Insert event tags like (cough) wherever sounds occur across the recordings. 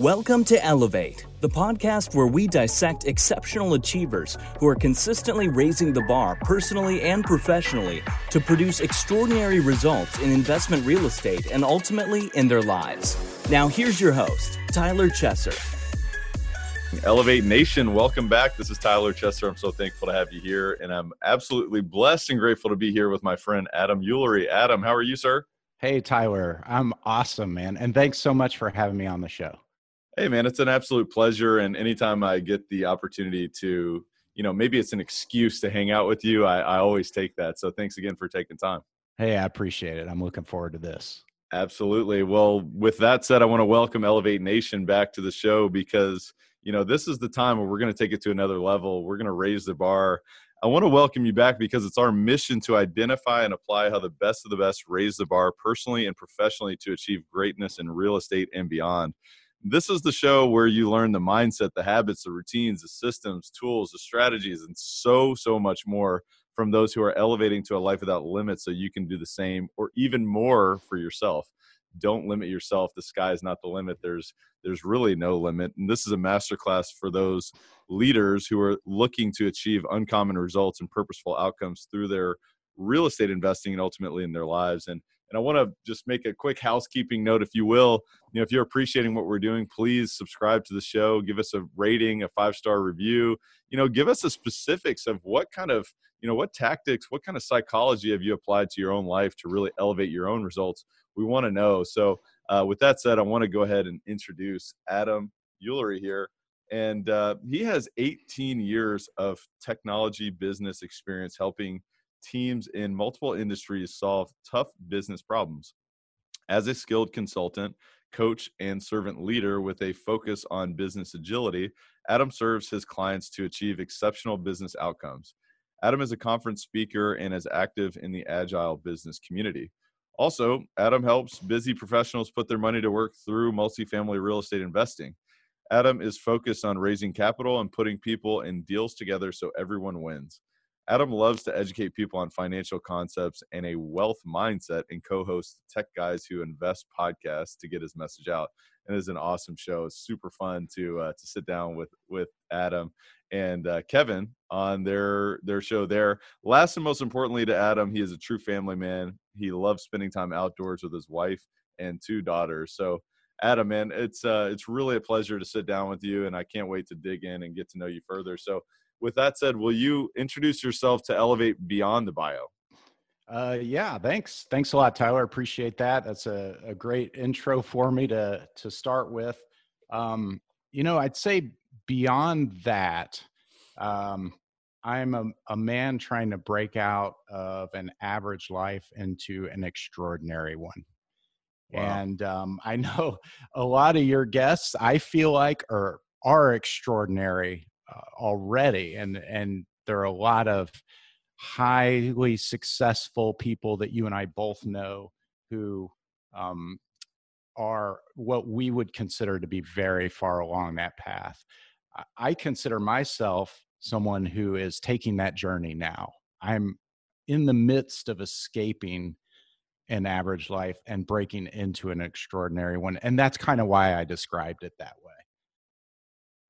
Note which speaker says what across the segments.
Speaker 1: Welcome to Elevate, the podcast where we dissect exceptional achievers who are consistently raising the bar personally and professionally to produce extraordinary results in investment real estate and ultimately in their lives. Now, here's your host, Tyler Chesser.
Speaker 2: Elevate Nation, welcome back. This is Tyler Chesser. I'm so thankful to have you here, and I'm absolutely blessed and grateful to be here with my friend Adam Ullery. Adam, how are you, sir?
Speaker 3: Hey, Tyler. I'm awesome, man. And thanks so much for having me on the show.
Speaker 2: Hey, man, it's an absolute pleasure. And anytime I get the opportunity to, you know, maybe it's an excuse to hang out with you, I, I always take that. So thanks again for taking time.
Speaker 3: Hey, I appreciate it. I'm looking forward to this.
Speaker 2: Absolutely. Well, with that said, I want to welcome Elevate Nation back to the show because, you know, this is the time where we're going to take it to another level. We're going to raise the bar. I want to welcome you back because it's our mission to identify and apply how the best of the best raise the bar personally and professionally to achieve greatness in real estate and beyond. This is the show where you learn the mindset, the habits, the routines, the systems, tools, the strategies, and so, so much more from those who are elevating to a life without limits so you can do the same or even more for yourself. Don't limit yourself. The sky is not the limit. There's there's really no limit. And this is a masterclass for those leaders who are looking to achieve uncommon results and purposeful outcomes through their real estate investing and ultimately in their lives. And and I want to just make a quick housekeeping note, if you will. You know, if you're appreciating what we're doing, please subscribe to the show, give us a rating, a five star review. You know, give us the specifics of what kind of, you know, what tactics, what kind of psychology have you applied to your own life to really elevate your own results? We want to know. So, uh, with that said, I want to go ahead and introduce Adam Ullery here. And uh, he has 18 years of technology business experience helping teams in multiple industries solve tough business problems. As a skilled consultant, coach, and servant leader with a focus on business agility, Adam serves his clients to achieve exceptional business outcomes. Adam is a conference speaker and is active in the agile business community. Also, Adam helps busy professionals put their money to work through multifamily real estate investing. Adam is focused on raising capital and putting people and deals together so everyone wins. Adam loves to educate people on financial concepts and a wealth mindset and co-hosts Tech Guys Who Invest podcast to get his message out. And it's an awesome show. It's super fun to uh, to sit down with with Adam and uh, Kevin on their their show there. Last and most importantly to Adam, he is a true family man. He loves spending time outdoors with his wife and two daughters. So Adam, man, it's uh, it's really a pleasure to sit down with you, and I can't wait to dig in and get to know you further. So with that said, will you introduce yourself to elevate beyond the bio?
Speaker 3: Uh, yeah, thanks. Thanks a lot, Tyler. Appreciate that. That's a, a great intro for me to to start with. Um, you know, I'd say beyond that, um, I'm a, a man trying to break out of an average life into an extraordinary one. Wow. And um, I (laughs) know a lot of your guests, I feel like, are are extraordinary already, and and there are a lot of highly successful people that you and I both know who um, are what we would consider to be very far along that path. I consider myself someone who is taking that journey now. I'm in the midst of escaping an average life and breaking into an extraordinary one. And that's kind of why I described it that way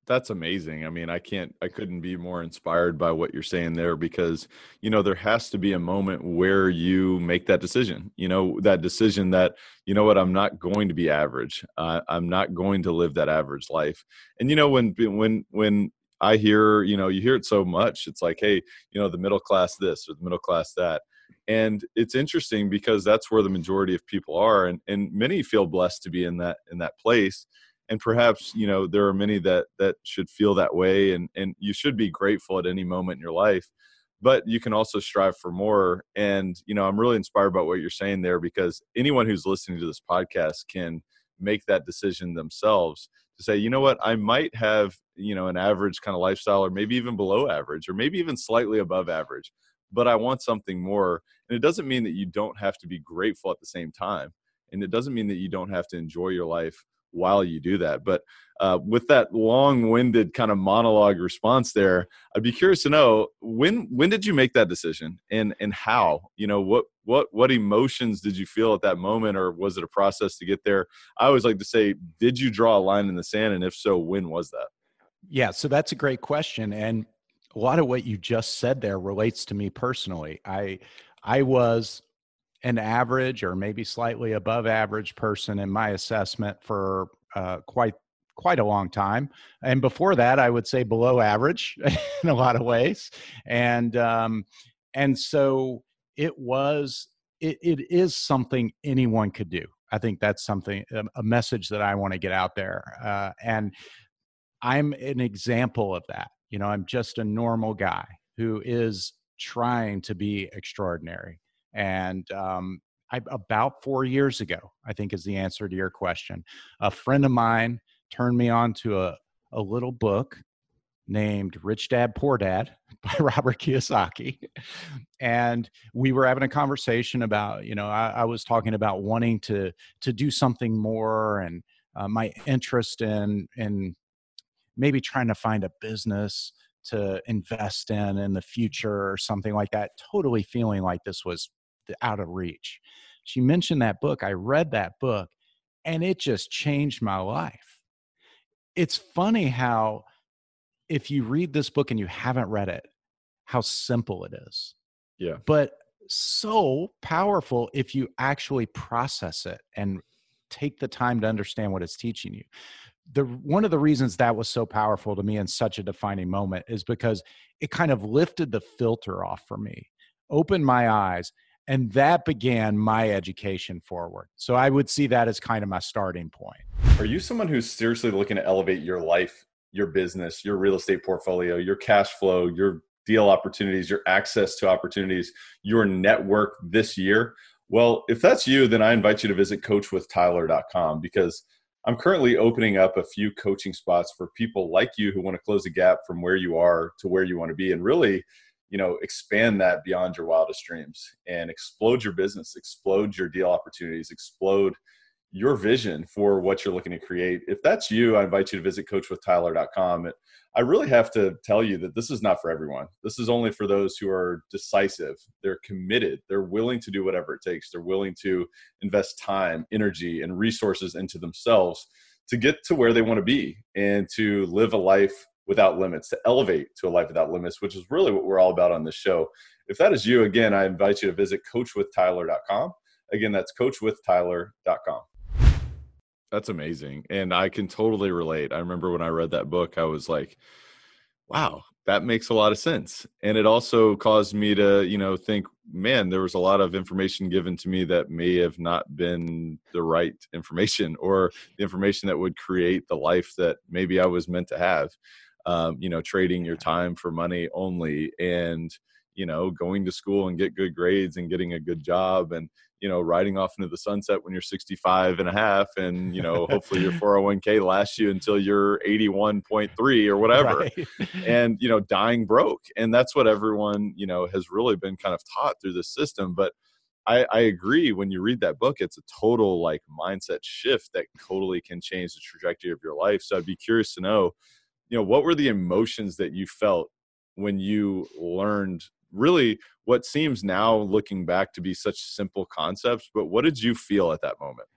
Speaker 2: that's amazing. I mean, I can't, I couldn't be more inspired by what you're saying there because, you know, there has to be a moment where you make that decision, you know, that decision that, you know what, I'm not going to be average. Uh, I'm not going to live that average life. And, you know, when, when, when I hear, you know, you hear it so much, it's like, hey, you know, the middle class this or the middle class that. And it's interesting because that's where the majority of people are. And, and many feel blessed to be in that, in that place and perhaps you know there are many that that should feel that way and and you should be grateful at any moment in your life but you can also strive for more and you know i'm really inspired by what you're saying there because anyone who's listening to this podcast can make that decision themselves to say you know what? I might have you know an average kind of lifestyle or maybe even below average or maybe even slightly above average but i want something more and it doesn't mean that you don't have to be grateful at the same time and it doesn't mean that you don't have to enjoy your life while you do that. But uh, with that long-winded kind of monologue response there, I'd be curious to know when when did you make that decision and and how? You know, what what what emotions did you feel at that moment, or was it a process to get there? I always like to say, did you draw a line in the sand, and if so, when was that?
Speaker 3: Yeah, so that's a great question, and a lot of what you just said there relates to me personally. I I was an average or maybe slightly above average person in my assessment for uh, quite quite a long time. And before that i would say below average (laughs) in a lot of ways. And um, and so it was it, it is something anyone could do. I think that's something a message that i want to get out there uh, and i'm an example of that. You know i'm just a normal guy who is trying to be extraordinary and um, I, about four years ago, I think is the answer to your question. A friend of mine turned me on to a, a little book named Rich Dad Poor Dad (laughs) by Robert Kiyosaki. And we were having a conversation about, you know, I, I was talking about wanting to to do something more and uh, my interest in in maybe trying to find a business to invest in in the future or something like that. Totally feeling like this was out of reach. She mentioned that book. I read that book and it just changed my life. It's funny how, if you read this book and you haven't read it, how simple it is.
Speaker 2: Yeah.
Speaker 3: But so powerful if you actually process it and take the time to understand what it's teaching you. The one of the reasons that was so powerful to me and such a defining moment is because it kind of lifted the filter off for me, opened my eyes, and that began my education forward. So i would see that as kind of my starting point.
Speaker 2: Are you someone who's seriously looking to elevate your life your business your real estate portfolio your cash flow your deal opportunities your access to opportunities your network this year? Well if that's you then i invite you to visit coachwithtyler.com because i'm currently opening up a few coaching spots for people like you who want to close the gap from where you are to where you want to be and really you know expand that beyond your wildest dreams and explode your business explode your deal opportunities explode your vision for what you're looking to create. If that's you i invite you to visit coachwithtyler.com i really have to tell you that this is not for everyone. This is only for those who are decisive. They're committed. They're willing to do whatever it takes. They're willing to invest time energy and resources into themselves to get to where they want to be and to live a life without limits, to elevate to a life without limits, which is really what we're all about on this show. If that is you, again, I invite you to visit coachwithtyler.com. Again, that's coachwithtyler.com. That's amazing. And I can totally relate. I remember when I read that book, I was like, wow, that makes a lot of sense. And it also caused me to, you know, think, man, there was a lot of information given to me that may have not been the right information or the information that would create the life that maybe I was meant to have um, you know trading your time for money only and you know going to school and get good grades and getting a good job and you know riding off into the sunset when you're 65 and a half and you know hopefully your (laughs) 401k lasts you until you're 81.3 or whatever right. (laughs) and you know dying broke. And that's what everyone you know has really been kind of taught through this system. But I, I agree when you read that book it's a total like mindset shift that totally can change the trajectory of your life. So i'd be curious to know you know what were the emotions that you felt when you learned really what seems now looking back to be such simple concepts but what did you feel at that moment?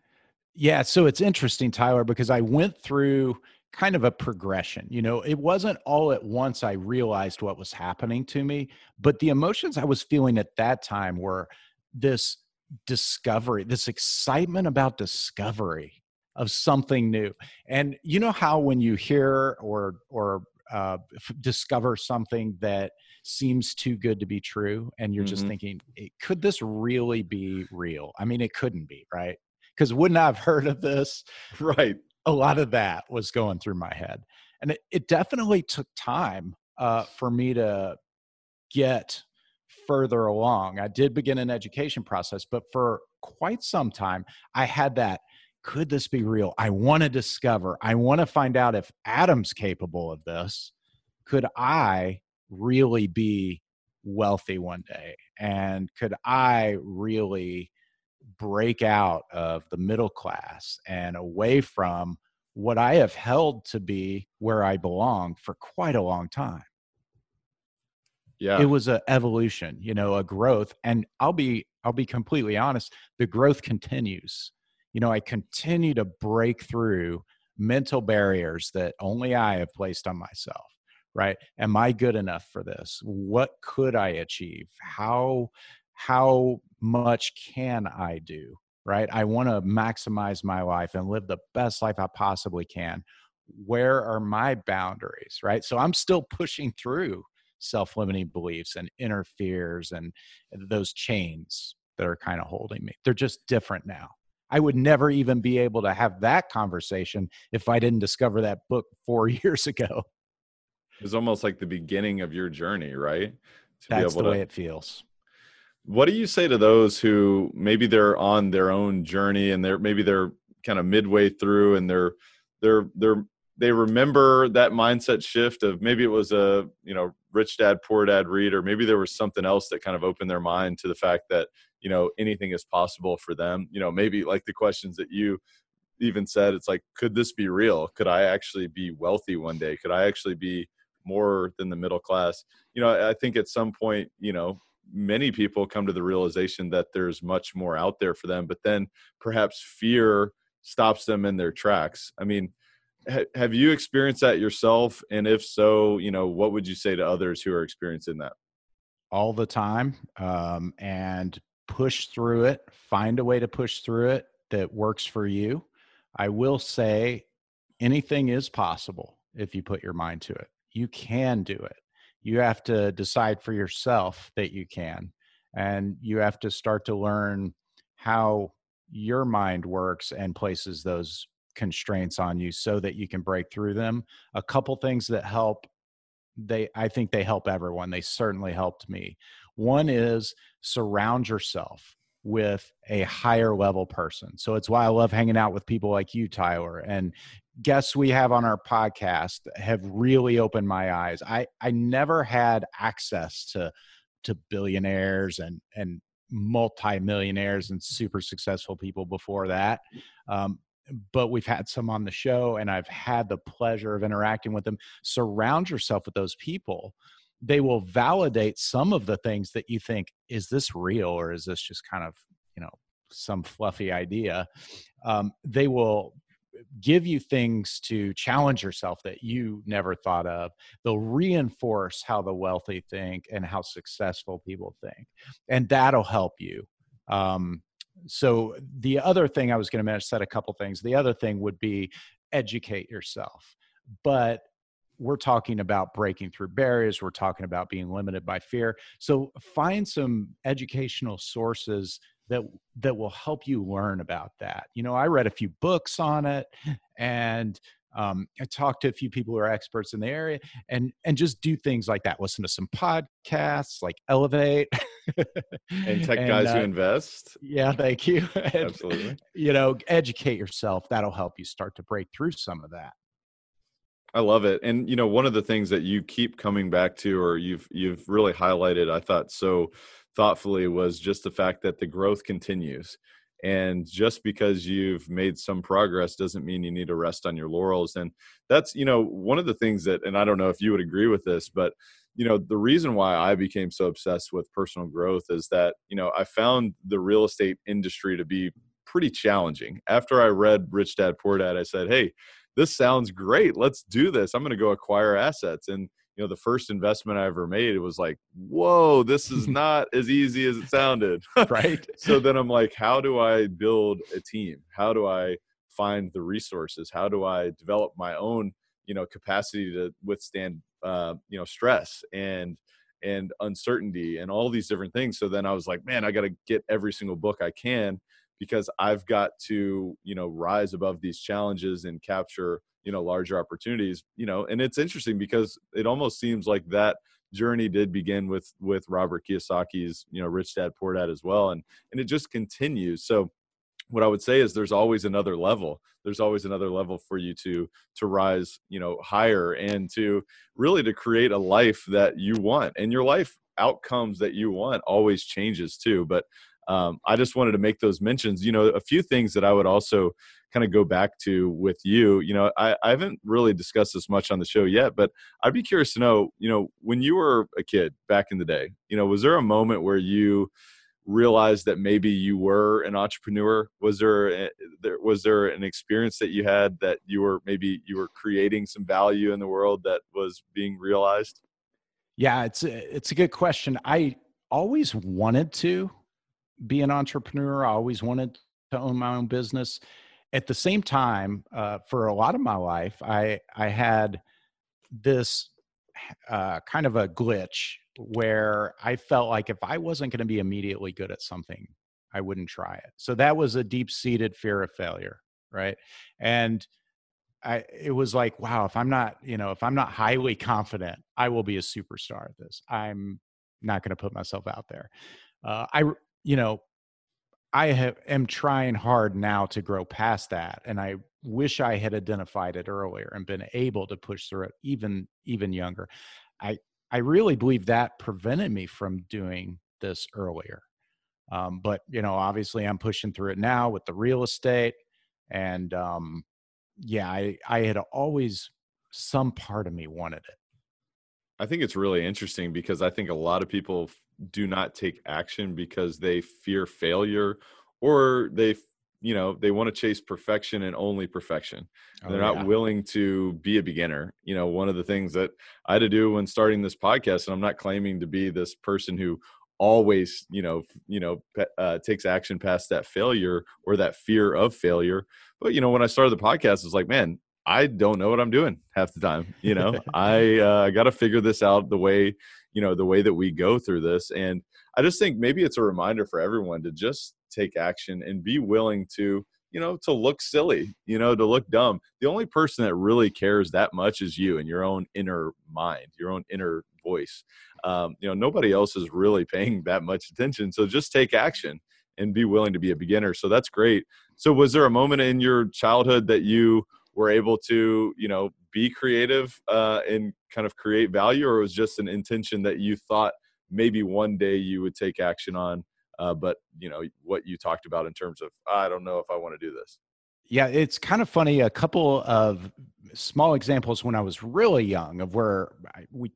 Speaker 3: Yeah so it's interesting tyler because i went through kind of a progression you know it wasn't all at once i realized what was happening to me but the emotions i was feeling at that time were this discovery this excitement about discovery of something new. And you know how when you hear or or uh, discover something that seems too good to be true, and you're mm-hmm. just thinking, could this really be real? I mean, it couldn't be, right? Because wouldn't I have heard of this?
Speaker 2: Right.
Speaker 3: A lot of that was going through my head, and it, it definitely took time uh, for me to get further along. I did begin an education process, but for quite some time, I had that could this be real? I want to discover, I want to find out if Adam's capable of this. Could I really be wealthy one day? And could I really break out of the middle class and away from what I have held to be where I belong for quite a long time.
Speaker 2: Yeah.
Speaker 3: It was a evolution, you know, a growth. And I'll be I'll be completely honest, the growth continues. You know, I continue to break through mental barriers that only I have placed on myself, right? Am I good enough for this? What could I achieve? How how much can I do? Right? I want to maximize my life and live the best life I possibly can. Where are my boundaries? Right? So I'm still pushing through self-limiting beliefs and inner fears and those chains that are kind of holding me. They're just different now. I would never even be able to have that conversation if I didn't discover that book (laughs) four (laughs) years ago.
Speaker 2: It's almost like the beginning of your journey, right?
Speaker 3: To That's the to, way it feels.
Speaker 2: What do you say to those who maybe they're on their own journey and they're maybe they're kind of midway through and they're they're they're they remember that mindset shift of maybe it was a you know rich dad poor dad read or maybe there was something else that kind of opened their mind to the fact that you know anything is possible for them. You know maybe like the questions that you even said it's like could this be real? Could i actually be wealthy one day? Could i actually be more than the middle class? You know i think at some point you know many people come to the realization that there's much more out there for them but then perhaps fear stops them in their tracks. I mean have you experienced that yourself? And if so you know what would you say to others who are experiencing that?
Speaker 3: All the time um, and push through it find a way to push through it that works for you. I will say anything is possible if you put your mind to it. You can do it. You have to decide for yourself that you can and you have to start to learn how your mind works and places those constraints on you so that you can break through them. A couple things that help they I think they help everyone. They certainly helped me. One is surround yourself with a higher level person. So it's why I love hanging out with people like you, Tyler, and guests we have on our podcast have really opened my eyes. I I never had access to to billionaires and and multimillionaires and super successful people before that. Um, but we've had some on the show and I've had the pleasure of interacting with them. Surround yourself with those people. They will validate some of the things that you think, is this real or is this just kind of, you know, some fluffy idea? Um, they will give you things to challenge yourself that you never thought of. They'll reinforce how the wealthy think and how successful people think. And that'll help you. Um, so the other thing I was going to mention, said a couple things. The other thing would be educate yourself, but we're talking about breaking through barriers. We're talking about being limited by fear. So find some educational sources that that will help you learn about that. You know, I read a few books on it, and um, I talked to a few people who are experts in the area, and and just do things like that. Listen to some podcasts, like Elevate,
Speaker 2: and (laughs) Tech and, Guys uh, Who Invest.
Speaker 3: Yeah, thank you. (laughs)
Speaker 2: and, Absolutely.
Speaker 3: You know, educate yourself. That'll help you start to break through some of that.
Speaker 2: I love it. And you know, one of the things that you keep coming back to or you've you've really highlighted I thought so thoughtfully was just the fact that the growth continues and just because you've made some progress doesn't mean you need to rest on your laurels. And that's you know one of the things that and i don't know if you would agree with this but you know the reason why i became so obsessed with personal growth is that you know i found the real estate industry to be pretty challenging. After i read rich dad poor dad i said hey this sounds great. Let's do this. I'm going to go acquire assets. And you know the first investment i ever made it was like whoa this is (laughs) not as easy as it sounded.
Speaker 3: Right. (laughs)
Speaker 2: So then i'm like how do i build a team? How do i find the resources? How do i develop my own you know capacity to withstand uh, you know stress and and uncertainty and all these different things? So then i was like man i got to get every single book i can because i've got to you know rise above these challenges and capture you know larger opportunities you know and it's interesting because it almost seems like that journey did begin with with robert kiyosaki's you know rich dad poor dad as well and and it just continues. So what i would say is there's always another level. There's always another level for you to to rise you know higher and to really to create a life that you want and your life outcomes that you want always changes too but um, I just wanted to make those mentions. You know, a few things that I would also kind of go back to with you. You know, I, I haven't really discussed this much on the show yet, but I'd be curious to know, you know, when you were a kid back in the day, you know, was there a moment where you realized that maybe you were an entrepreneur? Was there, a, was there an experience that you had that you were maybe you were creating some value in the world that was being realized?
Speaker 3: Yeah, it's a, it's a good question. I always wanted to be an entrepreneur. I always wanted to own my own business. At the same time, uh, for a lot of my life, I I had this uh, kind of a glitch where I felt like if I wasn't going to be immediately good at something, I wouldn't try it. So that was a deep seated fear of failure, right? And I it was like, wow, if I'm not, you know, if I'm not highly confident, I will be a superstar at this. I'm not going to put myself out there. Uh, I, you know, I have, am trying hard now to grow past that, and I wish I had identified it earlier and been able to push through it even even younger. I I really believe that prevented me from doing this earlier. Um, but you know, obviously, I'm pushing through it now with the real estate, and um, yeah, I I had always some part of me wanted it.
Speaker 2: I think it's really interesting because I think a lot of people do not take action because they fear failure or they you know they want to chase perfection and only perfection oh, they're not yeah. willing to be a beginner you know one of the things that i had to do when starting this podcast and i'm not claiming to be this person who always you know you know uh, takes action past that failure or that fear of failure but you know when i started the podcast it's like man I don't know what I'm doing half the time. You know, I uh, got to figure this out the way, you know, the way that we go through this. And I just think maybe it's a reminder for everyone to just take action and be willing to, you know, to look silly, you know, to look dumb. The only person that really cares that much is you and your own inner mind, your own inner voice. Um, you know, nobody else is really paying that much attention. So just take action and be willing to be a beginner. So that's great. So was there a moment in your childhood that you were able to you know be creative uh, and kind of create value or it was just an intention that you thought maybe one day you would take action on uh, but you know what you talked about in terms of i don't know if i want to do this.
Speaker 3: Yeah it's kind of funny a couple of small examples when i was really young of where I, we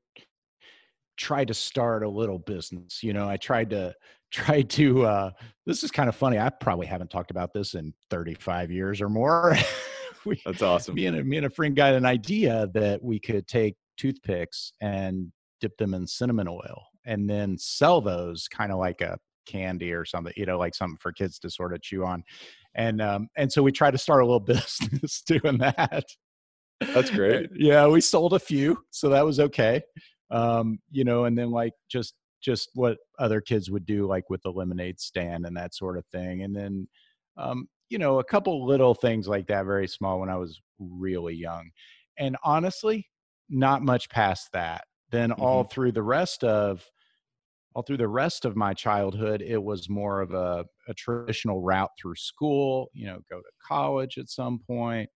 Speaker 3: tried to start a little business you know i tried to (laughs) try to uh this is kind of funny i probably haven't talked about this in 35 years or more (laughs) (laughs)
Speaker 2: we, That's awesome.
Speaker 3: Me and, a, me and a friend got an idea that we could take toothpicks and dip them in cinnamon oil and then sell those kind of like a candy or something, you know, like something for kids to sort of chew on. And um, and so we tried to start a little (laughs) business doing that.
Speaker 2: That's great. (laughs)
Speaker 3: yeah, we sold a few, so that was okay. Um, you know, and then like just just what other kids would do, like with the lemonade stand and that sort of thing. And then um, you know, a couple little things like that, very small when I was really young. And honestly, not much past that. Then mm-hmm. all through the rest of all through the rest of my childhood, it was more of a, a traditional route through school, you know, go to college at some point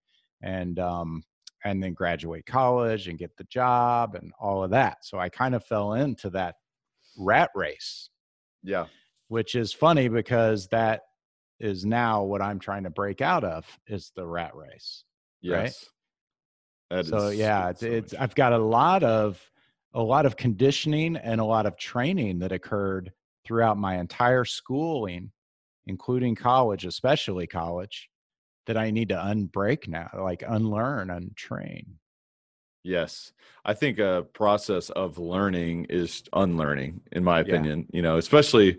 Speaker 3: and um and then graduate college and get the job and all of that. So I kind of fell into that rat race.
Speaker 2: Yeah.
Speaker 3: Which is funny because that is now what I'm trying to break out of is the rat race. Yes. Right? so yeah, it's, so it's I've got a lot of a lot of conditioning and a lot of training that occurred throughout my entire schooling, including college, especially college, that I need to unbreak now, like unlearn, untrain.
Speaker 2: Yes. I think a process of learning is unlearning, in my opinion, yeah. you know, especially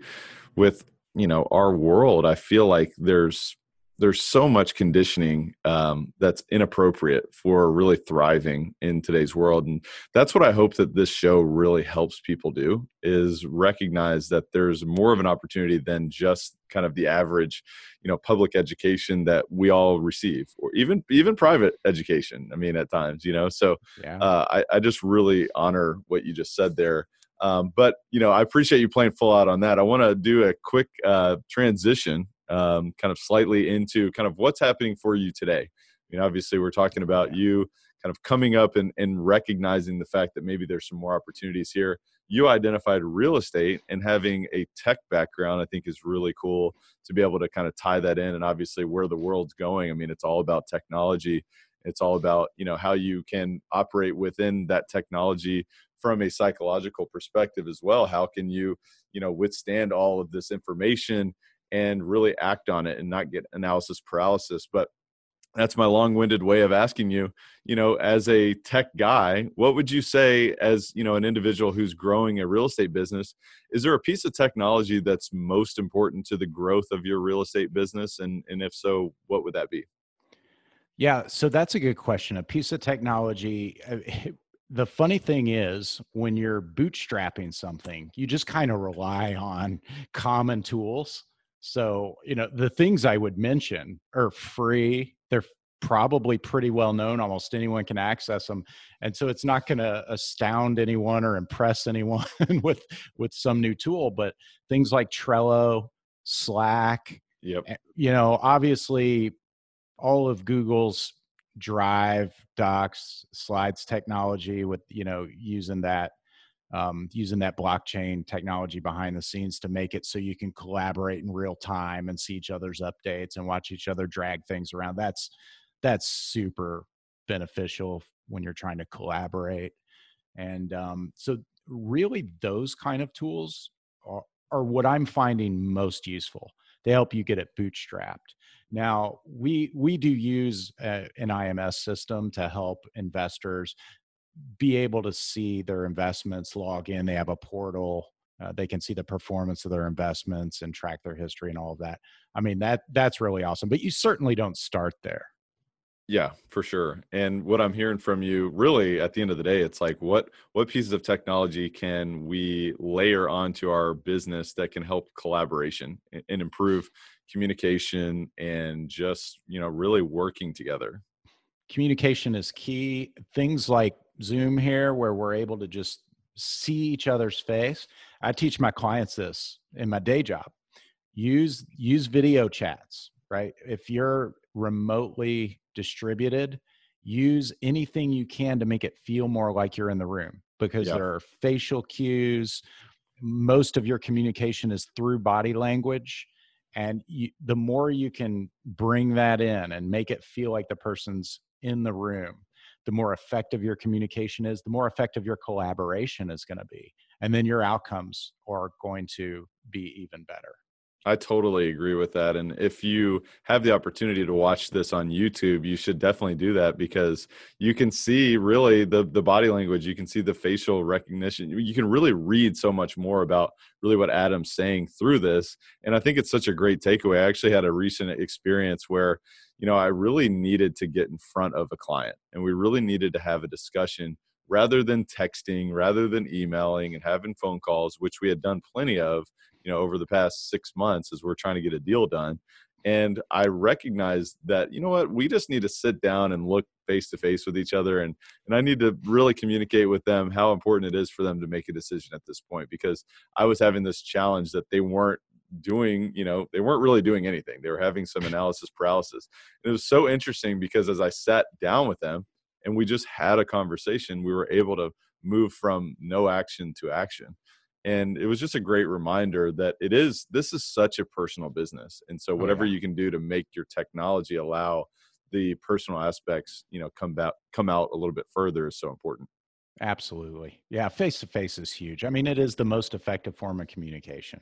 Speaker 2: with you know our world i feel like there's there's so much conditioning um, that's inappropriate for really thriving in today's world. And that's what i hope that this show really helps people do is recognize that there's more of an opportunity than just kind of the average you know public education that we all receive or even even private education i mean at times you know? So yeah. uh, I, I just really honor what you just said there um, but you know, I appreciate you playing full out on that. I want to do a quick uh, transition, um, kind of slightly into kind of what's happening for you today. I mean, obviously, we're talking about you kind of coming up and, and recognizing the fact that maybe there's some more opportunities here you identified real estate and having a tech background i think is really cool to be able to kind of tie that in and obviously where the world's going i mean it's all about technology it's all about you know how you can operate within that technology from a psychological perspective as well how can you you know withstand all of this information and really act on it and not get analysis paralysis? But that's my long-winded way of asking you you know as a tech guy what would you say as you know an individual who's growing a real estate business is there a piece of technology that's most important to the growth of your real estate business? And and if so what would that be?
Speaker 3: Yeah so that's a good question. A piece of technology uh, (laughs) the funny thing is when you're bootstrapping something you just kind of rely on (laughs) common tools so, you know, the things I would mention are free. They're probably pretty well known. Almost anyone can access them. And so it's not going to astound anyone or impress (laughs) anyone with with some new tool, but things like Trello, Slack,
Speaker 2: yep.
Speaker 3: Eh, you know, obviously all of Google's Drive, Docs, Slides technology with, you know, using that um, using that blockchain technology behind the scenes to make it so you can collaborate in real time and see each other's updates and watch each other drag things around. That's that's super beneficial when you're trying to collaborate. And um, so, really, those kind of tools are, are what I'm finding most useful. They help you get it bootstrapped. Now, we we do use a, an IMS system to help investors be able to see their investments log in they have a portal uh, they can see the performance of their investments and track their history and all of that. I mean that that's really awesome but you certainly don't start there.
Speaker 2: Yeah for sure and what i'm hearing from you really at the end of the day it's like what what pieces of technology can we layer onto our business that can help collaboration and improve communication and just you know really working together
Speaker 3: communication is key things like Zoom here where we're able to just see each other's face. I teach my clients this in my day job. Use use video chats, right? If you're remotely distributed, use anything you can to make it feel more like you're in the room because yep. there are facial cues. Most of your communication is through body language. And you, the more you can bring that in and make it feel like the person's in the room, the more effective your communication is, the more effective your collaboration is going to be. And then your outcomes are going to be even better.
Speaker 2: I totally agree with that. And if you have the opportunity to watch this on YouTube, you should definitely do that because you can see really the the body language, you can see the facial recognition. You can really read so much more about really what Adam's saying through this. And I think it's such a great takeaway. I actually had a recent experience where, you know, I really needed to get in front of a client and we really needed to have a discussion rather than texting, rather than emailing and having phone calls, which we had done plenty of you know over the past six months as we're trying to get a deal done. And i recognized that you know what we just need to sit down and look face to face with each other and and i need to really communicate with them how important it is for them to make a decision at this point because i was having this challenge that they weren't doing you know they weren't really doing anything. They were having some analysis paralysis. And it was so interesting because as i sat down with them and we just had a conversation we were able to move from no action to action and it was just a great reminder that it is this is such a personal business and so oh, whatever oh, yeah. you can do to make your technology allow the personal aspects you know come out come out a little bit further is so important
Speaker 3: absolutely yeah face to face is huge i mean it is the most effective form of communication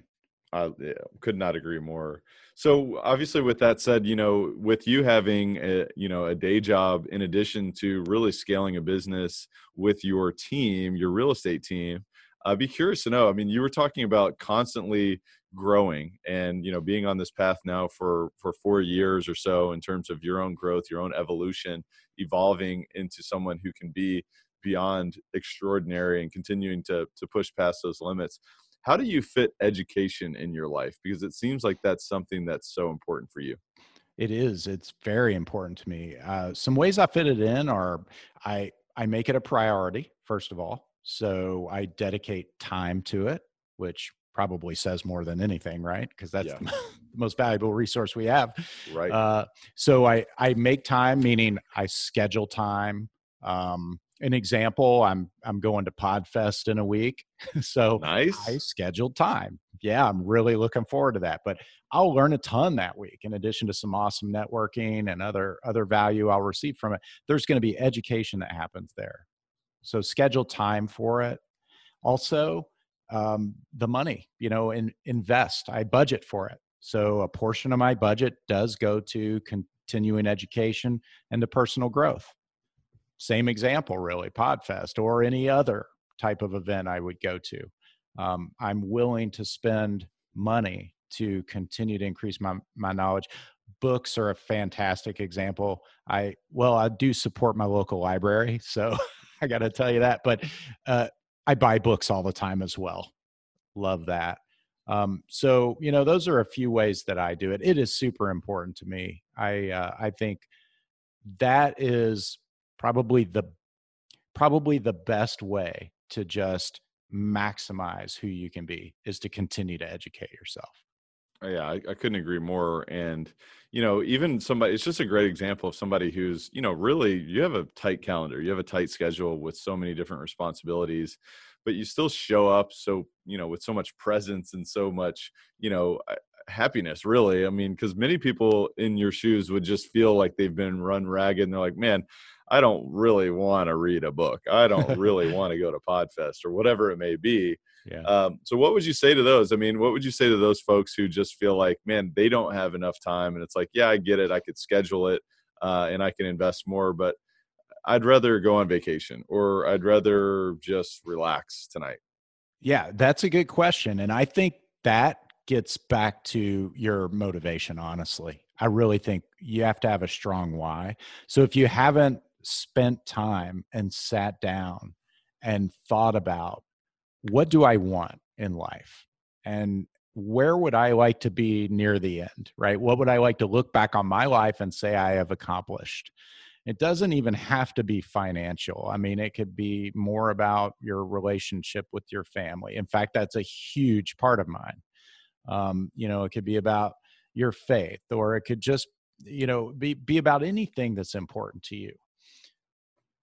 Speaker 2: I yeah, could not agree more. So obviously, with that said, you know, with you having a you know a day job in addition to really scaling a business with your team, your real estate team, I'd be curious to know. I mean, you were talking about constantly growing and you know being on this path now for for four years or so in terms of your own growth your own evolution evolving into someone who can be beyond extraordinary and continuing to to push past those limits. How do you fit education in your life? Because it seems like that's something that's so important for you.
Speaker 3: It is it's very important to me. Uh, some ways i fit it in are i i make it a priority first of all so I dedicate time to it, which probably says more than anything, right? Because that's yeah. (laughs) the most valuable resource we have.
Speaker 2: Right. Uh,
Speaker 3: so I I make time, meaning I schedule time. Um, an example, I'm I'm going to Podfest in a week, (laughs) so
Speaker 2: nice.
Speaker 3: I scheduled time. Yeah, I'm really looking forward to that. But I'll learn a ton that week, in addition to some awesome networking and other other value I'll receive from it. There's going to be education that happens there, so schedule time for it. Also, um, the money, you know, and invest. I budget for it. So a portion of my budget does go to continuing education and to personal growth. Same example, really, Podfest or any other type of event I would go to. Um, I'm willing to spend money to continue to increase my, my knowledge. Books are a fantastic example. I well, I do support my local library, so (laughs) I got to tell you that. But uh, I buy books all the time as well. Love that. Um, so you know, those are a few ways that I do it. It is super important to me. I uh, I think that is probably the probably the best way to just maximize who you can be is to continue to educate yourself.
Speaker 2: Oh, yeah, I, I, couldn't agree more. And, you know, even somebody, it's just a great example of somebody who's, you know, really, you have a tight calendar, you have a tight schedule with so many different responsibilities, but you still show up so, you know, with so much presence and so much, you know, happiness, really. I mean, because many people in your shoes would just feel like they've been run ragged and they're like, man, I don't really want to read a book. I don't really want to go to Podfest or whatever it may be. Yeah. Um, so, what would you say to those? I mean, what would you say to those folks who just feel like, man, they don't have enough time, and it's like, yeah, I get it, I could schedule it, uh, and I can invest more, but I'd rather go on vacation or I'd rather just relax tonight.
Speaker 3: Yeah, that's a good question, and I think that gets back to your motivation. Honestly, I really think you have to have a strong why. So, if you haven't spent time and sat down and thought about what do I want in life? And where would I like to be near the end, right? What would I like to look back on my life and say I have accomplished? It doesn't even have to be financial. I mean, it could be more about your relationship with your family. In fact, that's a huge part of mine. Um, you know, it could be about your faith, or it could just, you know, be be about anything that's important to you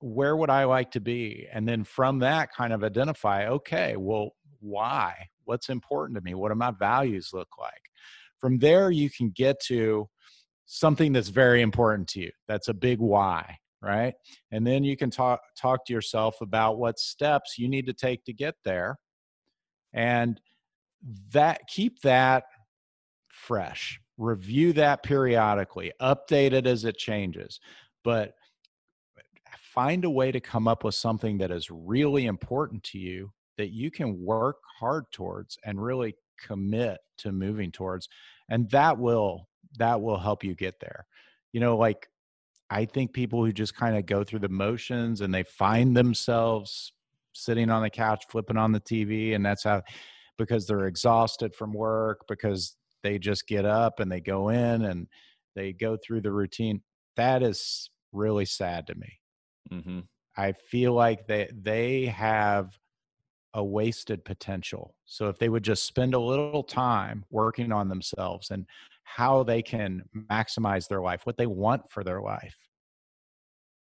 Speaker 3: where would I like to be? And then from that, kind of identify, okay, well, why? What's important to me? What do my values look like? From there, you can get to something that's very important to you. That's a big why, right? And then you can talk talk to yourself about what steps you need to take to get there. And that keep that fresh. Review that periodically, update it as it changes. But find a way to come up with something that is really important to you that you can work hard towards and really commit to moving towards and that will that will help you get there. You know like i think people who just kind of go through the motions and they find themselves sitting on the couch flipping on the tv and that's how because they're exhausted from work because they just get up and they go in and they go through the routine that is really sad to me Mm-hmm. I feel like they they have a wasted potential. So if they would just spend a little time working on themselves and how they can maximize their life, what they want for their life,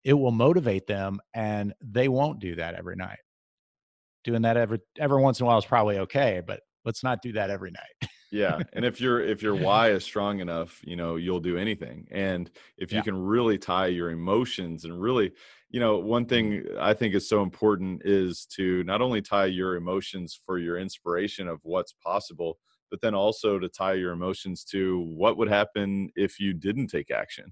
Speaker 3: it will motivate them and they won't do that every night. Doing that every every once in a while is probably okay, but let's not do that every night.
Speaker 2: yeah (laughs) and if your if your why is strong enough you know you'll do anything and if you yeah. can really tie your emotions and really you know one thing i think is so important is to not only tie your emotions for your inspiration of what's possible but then also to tie your emotions to what would happen if you didn't take action.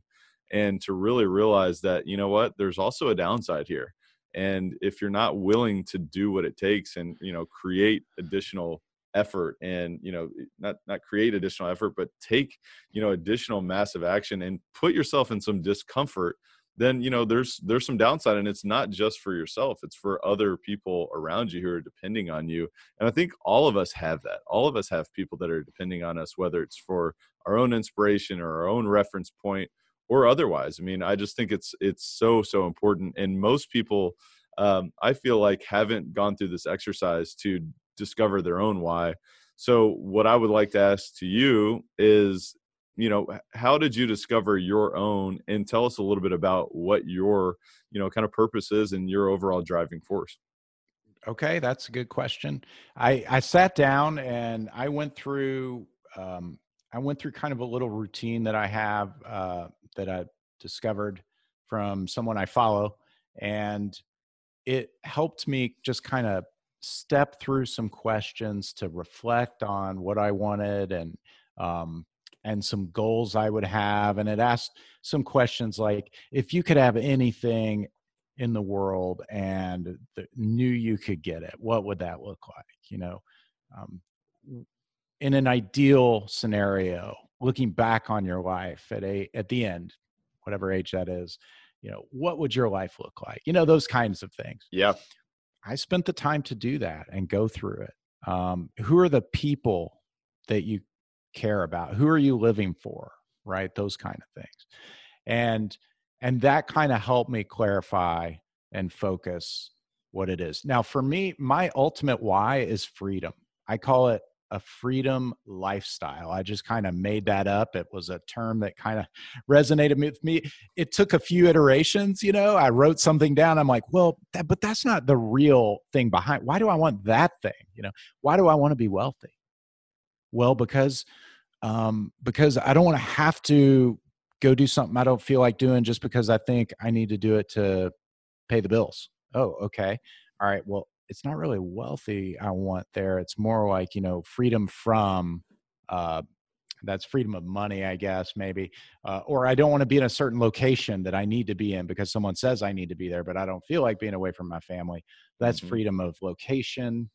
Speaker 2: And to really realize that you know what there's also a downside here. And if you're not willing to do what it takes and you know create additional effort and you know not not create additional effort but take you know additional massive action and put yourself in some discomfort then you know there's there's some downside and it's not just for yourself it's for other people around you who are depending on you and i think all of us have that all of us have people that are depending on us whether it's for our own inspiration or our own reference point or otherwise i mean i just think it's it's so so important and most people um, i feel like haven't gone through this exercise to discover their own why so what i would like to ask to you is you know, how did you discover your own? And tell us a little bit about what your, you know, kind of purpose is and your overall driving force.
Speaker 3: Okay, that's a good question. I I sat down and I went through um, I went through kind of a little routine that I have uh, that I discovered from someone I follow, and it helped me just kind of step through some questions to reflect on what I wanted and um, and some goals I would have. And it asked some questions like, if you could have anything in the world and the, knew you could get it, what would that look like? You know, um, in an ideal scenario, looking back on your life at a at the end, whatever age that is, you know, what would your life look like? You know, those kinds of things.
Speaker 2: Yeah.
Speaker 3: I spent the time to do that and go through it. Um, who are the people that you care about? Who are you living for? Right? Those kind of things. And and that kind of helped me clarify and focus what it is. Now, for me, my ultimate why is freedom. I call it a freedom lifestyle. I just kind of made that up. It was a term that kind of (laughs) resonated with me. It took a few iterations, you know. I wrote something down. I'm like, well, that, but that's not the real thing behind. Why do I want that thing? You know, why do I want to be wealthy? Well, because um, because I don't want to have to go do something I don't feel like doing just because I think I need to do it to pay the bills. Oh, okay. All right. Well, it's not really wealthy I want there. It's more like, you know, freedom from uh that's freedom of money, I guess, maybe. Uh, or I don't want to be in a certain location that I need to be in because someone says I need to be there, but I don't feel like being away from my family. That's mm-hmm. freedom of location,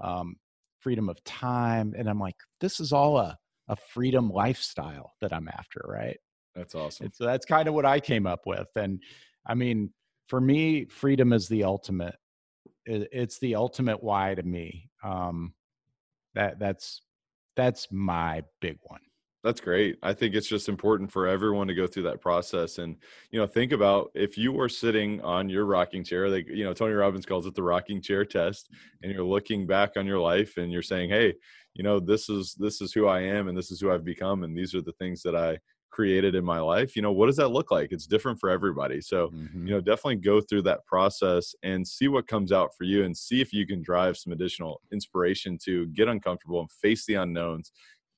Speaker 3: um, freedom of time. And I'm like, this is all a, a freedom lifestyle that I'm after, right?
Speaker 2: That's awesome.
Speaker 3: And so that's kind of what I came up with. And I mean, for me, freedom is the ultimate. It's the ultimate why to me. Um, that that's that's my big one.
Speaker 2: That's great. I think it's just important for everyone to go through that process and you know think about if you were sitting on your rocking chair, like you know Tony Robbins calls it the rocking chair test, and you're looking back on your life and you're saying, hey, you know this is this is who I am and this is who I've become and these are the things that I created in my life you know what does that look like it's different for everybody so mm-hmm. you know definitely go through that process and see what comes out for you and see if you can drive some additional inspiration to get uncomfortable and face the unknowns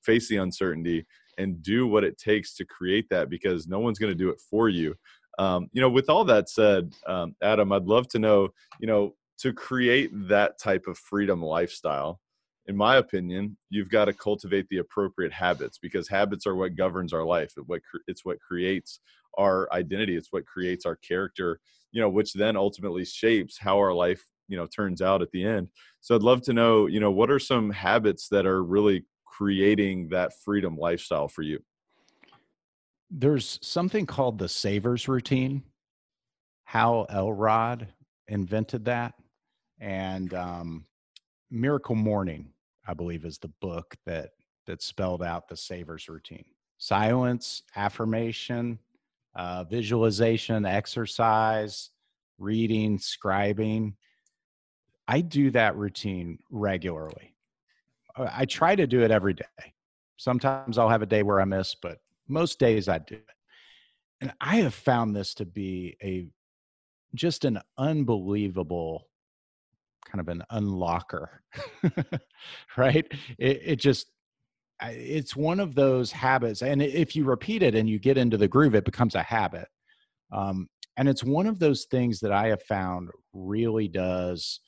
Speaker 2: face the uncertainty and do what it takes to create that because no one's going to do it for you um, you know with all that said um, adam i'd love to know you know to create that type of freedom lifestyle in my opinion, you've got to cultivate the appropriate habits because habits are what governs our life. It what it's what creates our identity. It's what creates our character. You know, which then ultimately shapes how our life you know turns out at the end. So I'd love to know, you know, what are some habits that are really creating that freedom lifestyle for you?
Speaker 3: There's something called the Savers routine. Hal Elrod invented that, and um, Miracle Morning, I believe, is the book that that spelled out the Savers routine. Silence, affirmation, uh, visualization, exercise, reading, scribing. I do that routine regularly. I try to do it every day. Sometimes I'll have a day where I miss, but most days I do it. And I have found this to be a just an unbelievable kind of an unlocker, (laughs) right? It, it just, it's one of those habits. And if you repeat it and you get into the groove, it becomes a habit. Um, and it's one of those things that I have found really does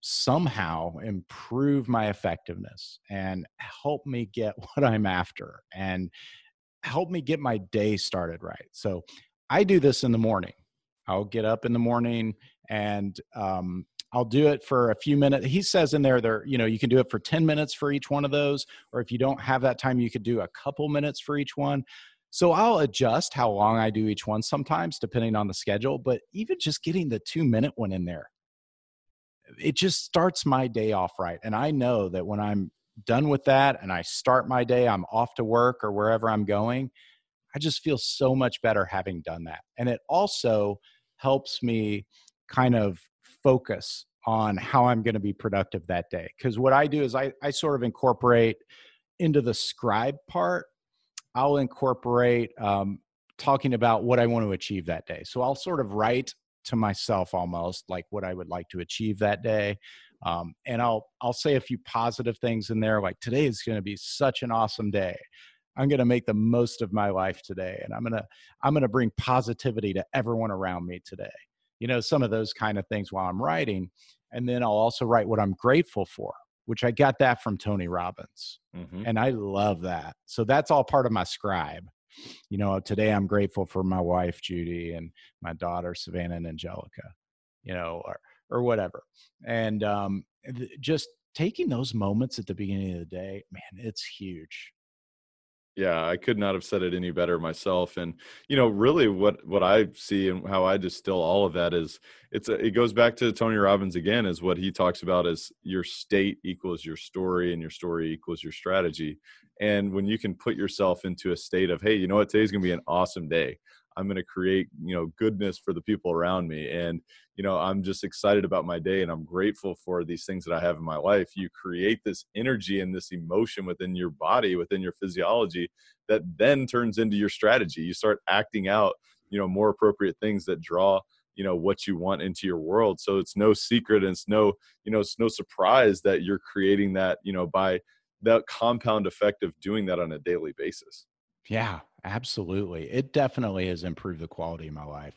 Speaker 3: somehow improve my effectiveness and help me get (laughs) what I'm after and help me get my day started right. So I do this in the morning. I'll get up in the morning and um, I'll do it for a few minutes. He says in there, there, you know, you can do it for 10 minutes for each one of those, or if you don't have that time, you could do a couple minutes for each one. So I'll adjust how long I do each one sometimes, depending on the schedule. But even just getting the two minute one in there, it just starts my day off right. And I know that when I'm done with that and I start my day, I'm off to work or wherever I'm going, I just feel so much better having done that. And it also helps me kind of focus on how I'm going to be productive that day. Because what I do is I, I sort of incorporate into the scribe part, I'll incorporate um, talking about what I want to achieve that day. So I'll sort of write to myself almost like what I would like to achieve that day. Um, and I'll I'll say a few positive things in there, like today is going to be such an awesome day. I'm going to make the most of my life today, and I'm gonna I'm gonna bring positivity to everyone around me today. You know, some of those kind of things while I'm writing, and then I'll also write what I'm grateful for, which I got that from Tony Robbins, mm-hmm. and I love that. So that's all part of my scribe you know, today I'm grateful for my wife, Judy, and my daughter, Savannah and Angelica, you know, or, or whatever. And um, just taking those moments at the beginning of the day, man, it's huge.
Speaker 2: Yeah, I could not have said it any better myself. And you know, really, what what I see and how I distill all of that is it's a, it goes back to Tony Robbins again, is what he talks about is your state equals your story, and your story equals your strategy. And when you can put yourself into a state of, hey, you know what, today's gonna be an awesome day. I'm going to create, you know, goodness for the people around me. And, you know, I'm just excited about my day and I'm grateful for these things that I have in my life. You create this energy and this emotion within your body, within your physiology that then turns into your strategy. You start acting out, you know, more appropriate things that draw you know what you want into your world so it's no secret and it's no you know it's no surprise that you're creating that you know by that compound effect of doing that on a daily basis
Speaker 3: yeah, absolutely. It definitely has improved the quality of my life.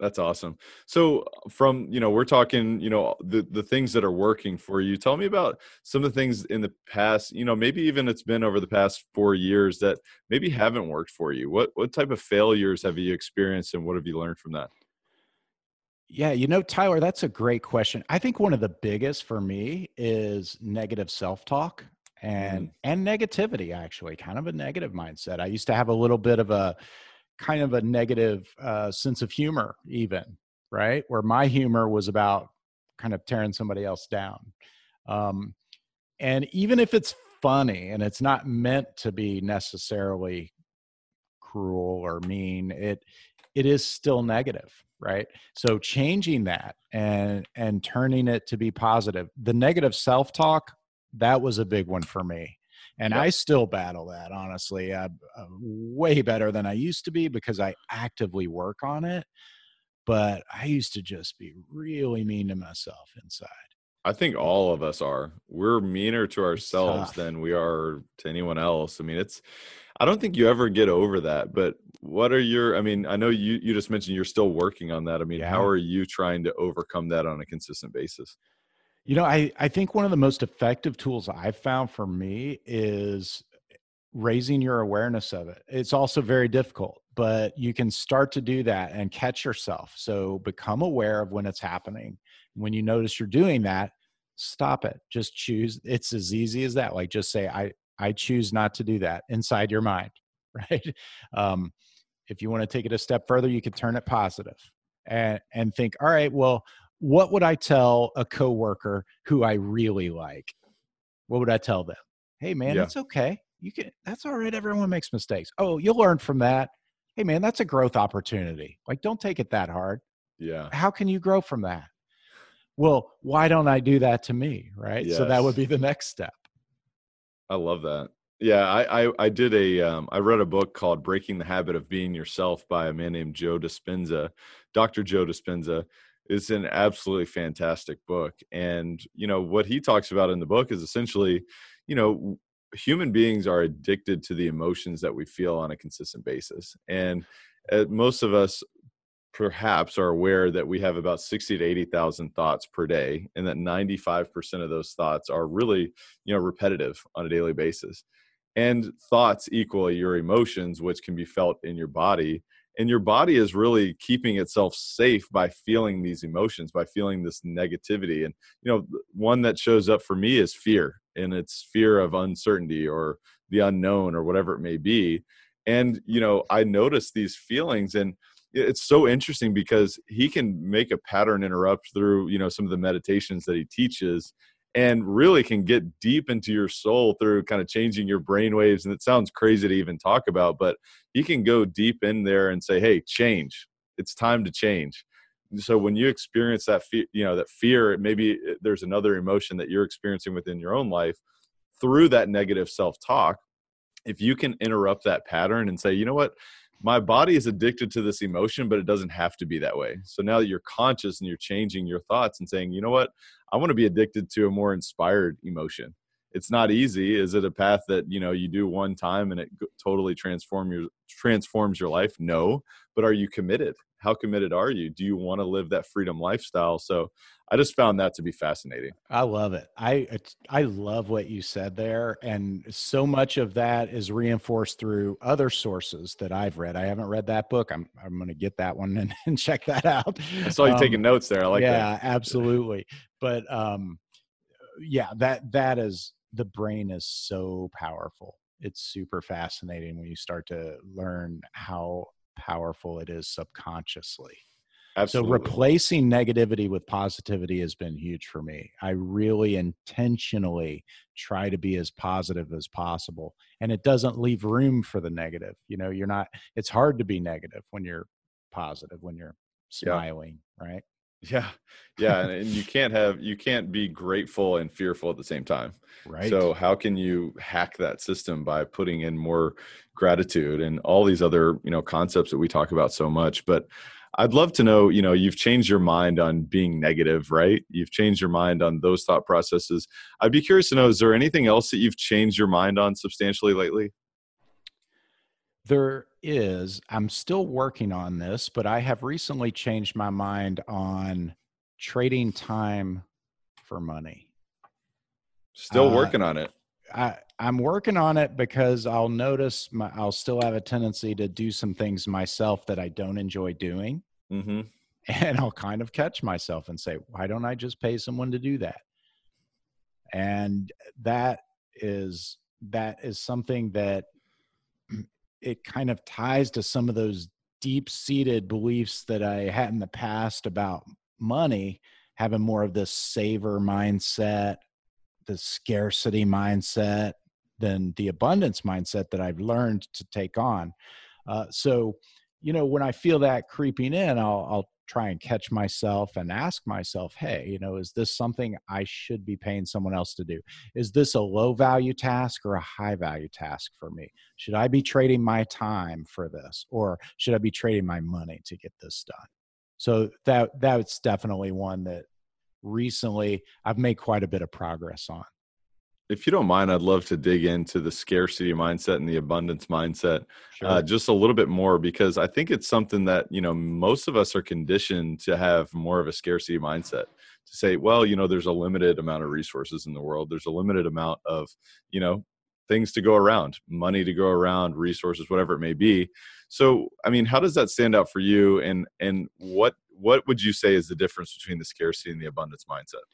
Speaker 2: That's awesome. So uh, from, you know, we're talking, you know, the the things that are working for you. Tell me about some of the things in the past, you know, maybe even it's been over the past 4 years that maybe haven't worked for you. What what type of failures have you experienced and what have you learned from that?
Speaker 3: Yeah, you know, Tyler, that's a great question. I think one of the biggest for me is negative self-talk and mm. and negativity actually kind of a negative mindset. I used to have a little bit of a kind of a negative uh, sense of humor even right? Where my humor was about kind of tearing somebody else down. Um, and even if it's funny and it's not meant to be necessarily cruel or mean it it is still negative right? So changing that and and turning it to be positive the negative self-talk that was a big one for me and yep. i still battle that honestly uh, uh, way better than i used to be because i actively work on it but i used to just be really mean to myself inside.
Speaker 2: I think all of us are. We're meaner to ourselves than we are to anyone else. I mean it's i don't think you ever get over that but what are your i mean i know you you just mentioned you're still working on that. I mean yeah. how are you trying to overcome that on a consistent basis
Speaker 3: you know, I, I think one of the most effective tools I've found for me is raising your awareness of it. It's also very difficult, but you can start to do that and catch yourself. So become aware of when it's happening. When you notice you're doing that, stop it. Just choose. It's as easy as that. Like just say, I, I choose not to do that inside your mind, (laughs) right? Um, if you want to take it a step further, you could turn it positive and, and think, all right, well, what would I tell a coworker who I really like? What would I tell them? Hey man, yeah. it's okay. You can that's all right. Everyone makes mistakes. Oh, you'll learn from that. Hey man, that's a growth opportunity. Like don't take it that hard.
Speaker 2: Yeah.
Speaker 3: How can you grow from that? Well, why don't I do that to me? Right. Yes. So that would be the next step.
Speaker 2: I love that. Yeah, I, I, I did a um, I read a book called Breaking the Habit of Being Yourself by a man named Joe Dispenza, Dr. Joe Dispenza, is an absolutely fantastic book and you know what he talks about in the book is essentially you know human beings are addicted to the emotions that we feel on a consistent basis and uh, most of us perhaps are aware that we have about 60 to 80,000 thoughts per day and that 95% of those thoughts are really you know repetitive on a daily basis and thoughts equal your emotions which can be felt in your body and your body is really keeping itself safe by feeling these emotions by feeling this negativity. And you know one that shows up for me is fear and it's fear of uncertainty or the unknown or whatever it may be. And you know i notice these feelings and it's so interesting because he can make a pattern interrupt through you know some of the meditations that he teaches and really can get deep into your soul through kind of changing your brain waves. And it sounds crazy to even talk about, but you can go deep in there and say, "Hey, change! It's time to change." So when you experience that fear, you know that fear, maybe uh, there's another emotion that you're experiencing within your own life through that negative self-talk. if you can interrupt that pattern and say, you know what, my body is addicted to this emotion, but it doesn't have to be that way. So now that you're conscious and you're changing your thoughts and saying, you know what, I want to be addicted to a more inspired emotion. It's not easy. Is it a path that you know you do one time and it totally transform your transforms your life? No, but are you committed? How committed are you? Do you want to live that freedom lifestyle? So i just found that to be fascinating.
Speaker 3: I love it. I i love what you said there and so much of that is reinforced through other sources that i've read. I haven't read that book. I'm, I'm going to get that one (laughs) and, and, check that out.
Speaker 2: I saw you um, taking notes there. I like
Speaker 3: yeah
Speaker 2: that.
Speaker 3: Yeah, absolutely. But um yeah that that is the brain is so powerful. It's super fascinating when you start to learn how powerful it is subconsciously. Absolutely. So replacing negativity with positivity has been huge for me. I really intentionally try to be as positive as possible and it doesn't leave room for the negative. You know, you're not it's hard to be negative when you're positive, when you're smiling, yeah. right?
Speaker 2: Yeah. Yeah, and, and you can't have you can't be grateful and fearful at the same time. Right. So how can you hack that system by putting in more gratitude and all these other, you know, concepts that we talk about so much, but I'd love to know, you know, you've changed your mind on being negative, right? You've changed your mind on those thought processes. I'd be curious to know is there anything else that you've changed your mind on substantially lately?
Speaker 3: There is. I'm still working on this, but I have recently changed my mind on trading time for money.
Speaker 2: Still uh, working on it.
Speaker 3: I, I'm working on it because I'll notice my, I'll still have a tendency to do some things myself that I don't enjoy doing. Mm-hmm. (laughs) And I'll kind of catch myself and say, why don't I just pay someone to do that? And that is that is something that it kind of ties to some of those deep seated beliefs that I had in the past about money, having more of this saver mindset, the scarcity mindset, than the abundance mindset that I've learned to take on. Uh, so, you know, when I feel that creeping in, I'll, I'll try and catch myself and ask myself, hey, you know, is this something I should be paying someone else to do? Is this a low value task or a high value task for me? Should I be trading my time for this or should I be trading my money to get this done? So that that's definitely one that recently I've made quite a bit of progress on
Speaker 2: if you don't mind, I'd love to dig into the scarcity mindset and the abundance mindset uh, sure. uh, just a little bit more because I think it's something that you know most of us are conditioned to have more of a scarcity mindset to say, well, you know, there's a limited amount of resources in the world. There's a limited amount of you know things to go around, money to go around, resources, whatever it may be. So, I mean, how does that stand out for you? And and what what would you say is the difference between the scarcity and the abundance mindset?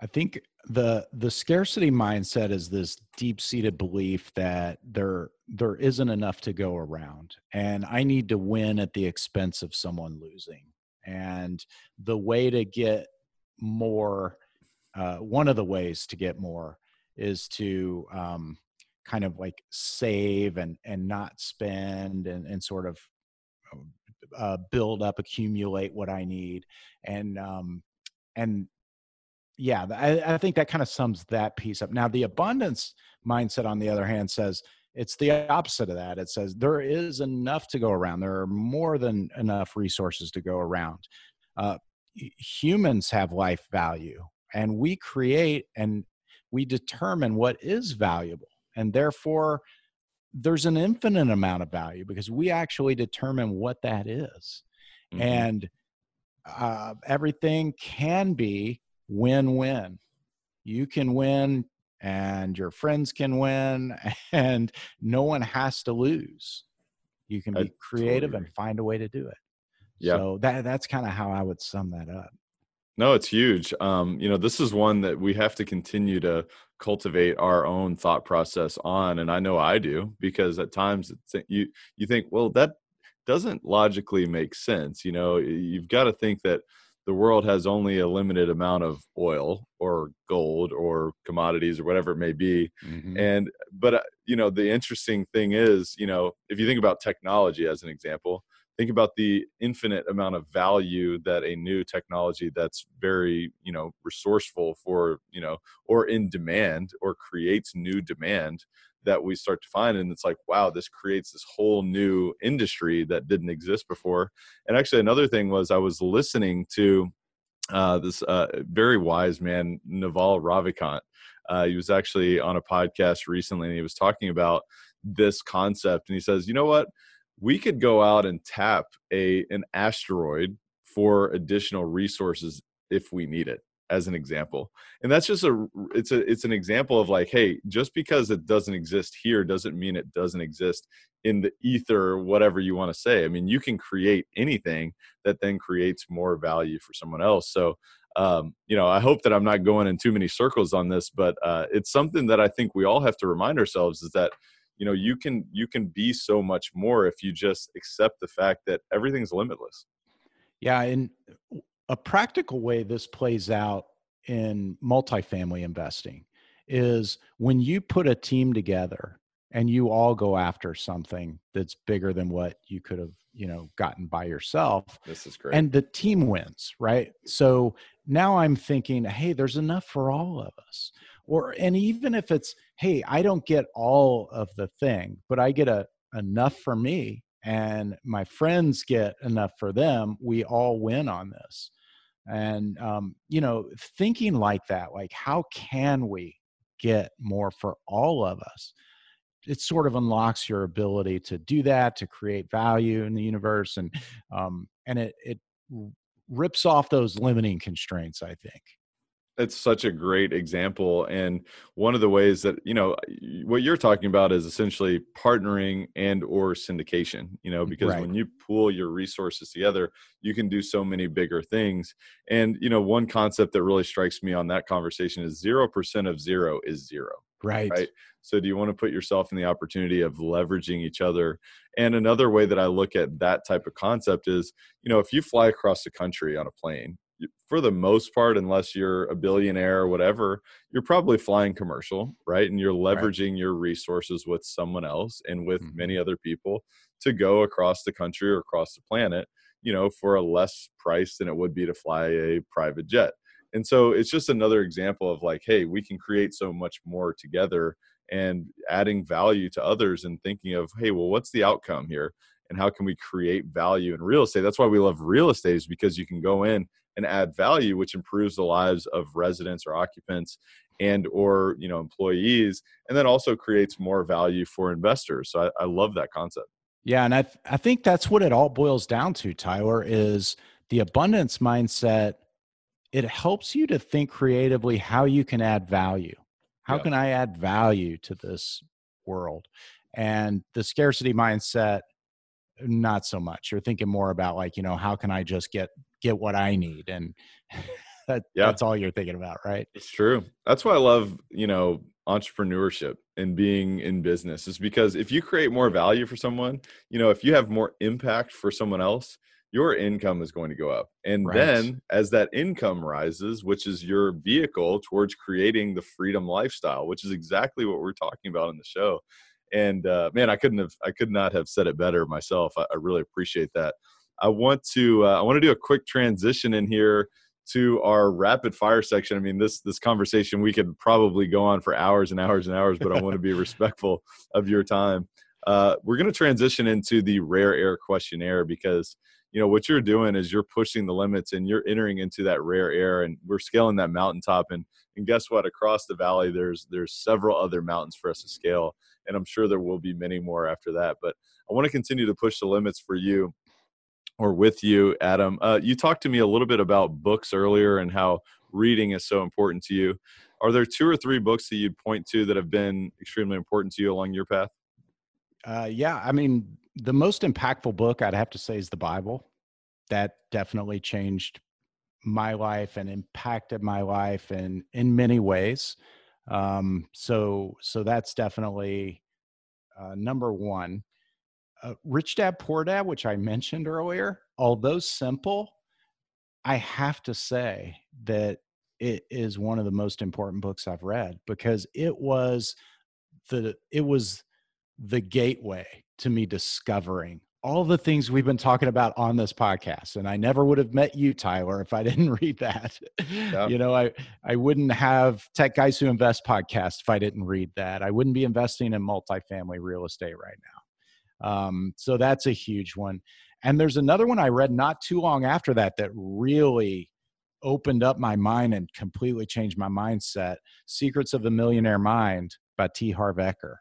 Speaker 3: I think the the scarcity mindset is this deep seated belief that there there isn't enough to go around, and I need to win at the expense of someone losing. And the way to get more, uh, one of the ways to get more is to um, kind of like save and and not spend and and sort of uh, build up, accumulate what I need, and um, and yeah, I, I think that kind of sums that piece up. Now, the abundance mindset, on the other hand, says it's the opposite of that. It says there is enough to go around. There are more than enough resources to go around. Uh, humans have life value, and we create and we determine what is valuable, and therefore there's an infinite amount of value because we actually determine what that is. Mm-hmm. and uh, everything can be win win. You can win, and your friends can win, (laughs) and no one has to lose. You can be I creative totally and find a way to do it. Yeah. So that that's kind of how I would sum that up.
Speaker 2: No, it's huge. Um, you know, this is one that we have to continue to cultivate our own thought process on, and I know I do because at times you you think, well, that doesn't logically make sense. You know, you've got to think that the world has only a limited amount of oil or gold or commodities or whatever it may be mm-hmm. and but uh, you know the interesting thing is you know if you think about technology as an example think about the infinite amount of value that a new technology that's very you know resourceful for you know or in demand or creates new demand that we start to find and it's like wow this creates this whole new industry that didn't exist before. And actually another thing was i was listening to uh, this uh, very wise man naval ravikant. Uh, he was actually on a podcast recently and he was talking about this concept and he says you know what? We could go out and tap a an asteroid for additional resources if we need it as an example. And that's just a it's a it's an example of like hey just because it doesn't exist here doesn't mean it doesn't exist in the ether whatever you want to say. I mean you can create anything that then creates more value for someone else. So um, you know i hope that i'm not going in too many circles on this but uh, it's something that i think we all have to remind ourselves is that you know you can you can be so much more if you just accept the fact that everything's limitless.
Speaker 3: Yeah and a practical way this plays out in multifamily investing is when you put a team together and you all go after something that's bigger than what you could have you know gotten by yourself
Speaker 2: this is great.
Speaker 3: and the team wins right? So now i'm thinking hey there's enough for all of us. Or and even if it's hey i don't get all of the thing but i get a enough for me and my friends get enough for them we all win on this and um, you know thinking like that like how can we get more for all of us? It sort of unlocks your ability to do that to create value in the universe and um, and it it rips off those limiting constraints i think
Speaker 2: it's such a great example and one of the ways that you know what you're talking about is essentially partnering and or syndication you know because right. when you pool your resources together you can do so many bigger things and you know one concept that really strikes me on that conversation is 0% of 0 is 0
Speaker 3: right.
Speaker 2: right? So do you want to put yourself in the opportunity of leveraging each other? And another way that i look at that type of concept is you know if you fly across the country on a plane for the most part, unless you're a billionaire or whatever, you're probably flying commercial, right? And you're leveraging right. your resources with someone else and with mm-hmm. many other people to go across the country or across the planet, you know, for a less price than it would be to fly a private jet. And so it's just another example of like, hey, we can create so much more together and adding value to others and thinking of, hey, well, what's the outcome here? And how can we create value in real estate? That's why we love real estate, is because you can go in and add value which improves the lives of residents or occupants and or you know employees and then also creates more value for investors. So i, I love that concept.
Speaker 3: Yeah and I, th- I think that's what it all boils down to tyler is the abundance mindset. It helps you to think creatively how you can add value. How yeah. can i add value to this world? And the scarcity mindset not so much you're thinking more about like you know how can i just get get what I need. And (laughs) that, yeah. that's all you're thinking about, right?
Speaker 2: It's true. That's why I love, you know, entrepreneurship and being in business is because if you create more value for someone, you know, if you have more impact for someone else, your income is going to go up. And right. then as that income rises, which is your vehicle towards creating the freedom lifestyle, which is exactly what we're talking about in the show. And uh, man, I couldn't have, I could not have said it better myself. I, I really appreciate that. I want to uh, I want to do a quick transition in here to our rapid fire section. I mean, this this conversation we could probably go on for hours and hours and hours, but I want to be (laughs) respectful of your time. Uh, we're going to transition into the rare air questionnaire because you know what you're doing is you're pushing the limits and you're entering into that rare air, and we're scaling that mountaintop. And and guess what? Across the valley, there's there's several other mountains for us to scale, and I'm sure there will be many more after that. But I want to continue to push the limits for you or with you, Adam. Uh, you talked to me a little bit about books earlier and how reading is so important to you. Are there two or three books that you'd point to that have been extremely important to you along your path?
Speaker 3: Uh, yeah, I mean, the most impactful book I'd have to say is the Bible. That definitely changed my life and impacted my life in in many ways. Um, so so that's definitely uh, number one. Uh, Rich Dad Poor Dad, which I mentioned earlier, although simple, I have to say that it is one of the most important books I've read because it was the it was the gateway to me discovering all the things we've been talking about on this podcast and i never would have met you tyler if i (laughs) didn't read that. Yeah. you know i i wouldn't have tech guys who invest podcast if i didn't read that. I wouldn't be investing in multifamily real estate right now. Um, so that's a huge one. And there's another one i read not too long after that that really opened up my mind and completely changed my mindset secrets of the millionaire mind by t. Harv eker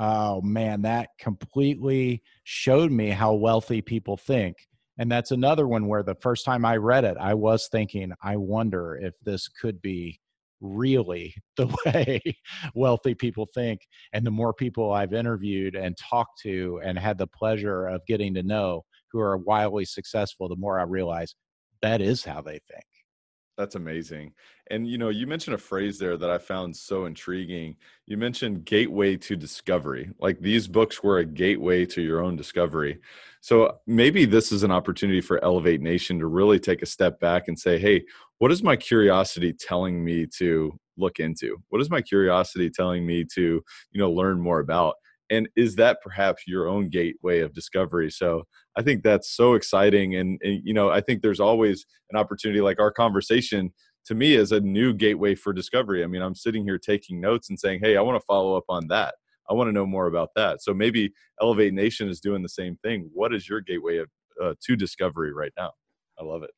Speaker 3: oh man, that completely showed me how wealthy people think. And that's another one where the first time I read it, I was thinking, I wonder if this could be really (laughs) the way wealthy people think. And the more people I've interviewed and talked to and had the pleasure of getting to know who are wildly successful, the more I realize that is how they think.
Speaker 2: That's amazing. And you know, you mentioned a phrase there that I found so intriguing. You mentioned gateway to discovery. Like these books were a gateway to your own discovery. So maybe this is an opportunity for Elevate Nation to really take a step back and say, "Hey, what is my curiosity telling me to look into? What is my curiosity telling me to, you know, learn more about?" And is that perhaps your own gateway of discovery? So i think that's so exciting and, and, you know i think there's always an opportunity like our conversation to me is a new gateway for discovery. I mean i'm sitting here taking notes and saying hey i want to follow up on that. I want to know more about that. So maybe elevate nation is doing the same thing. What is your gateway of, uh, to discovery right now? I love it.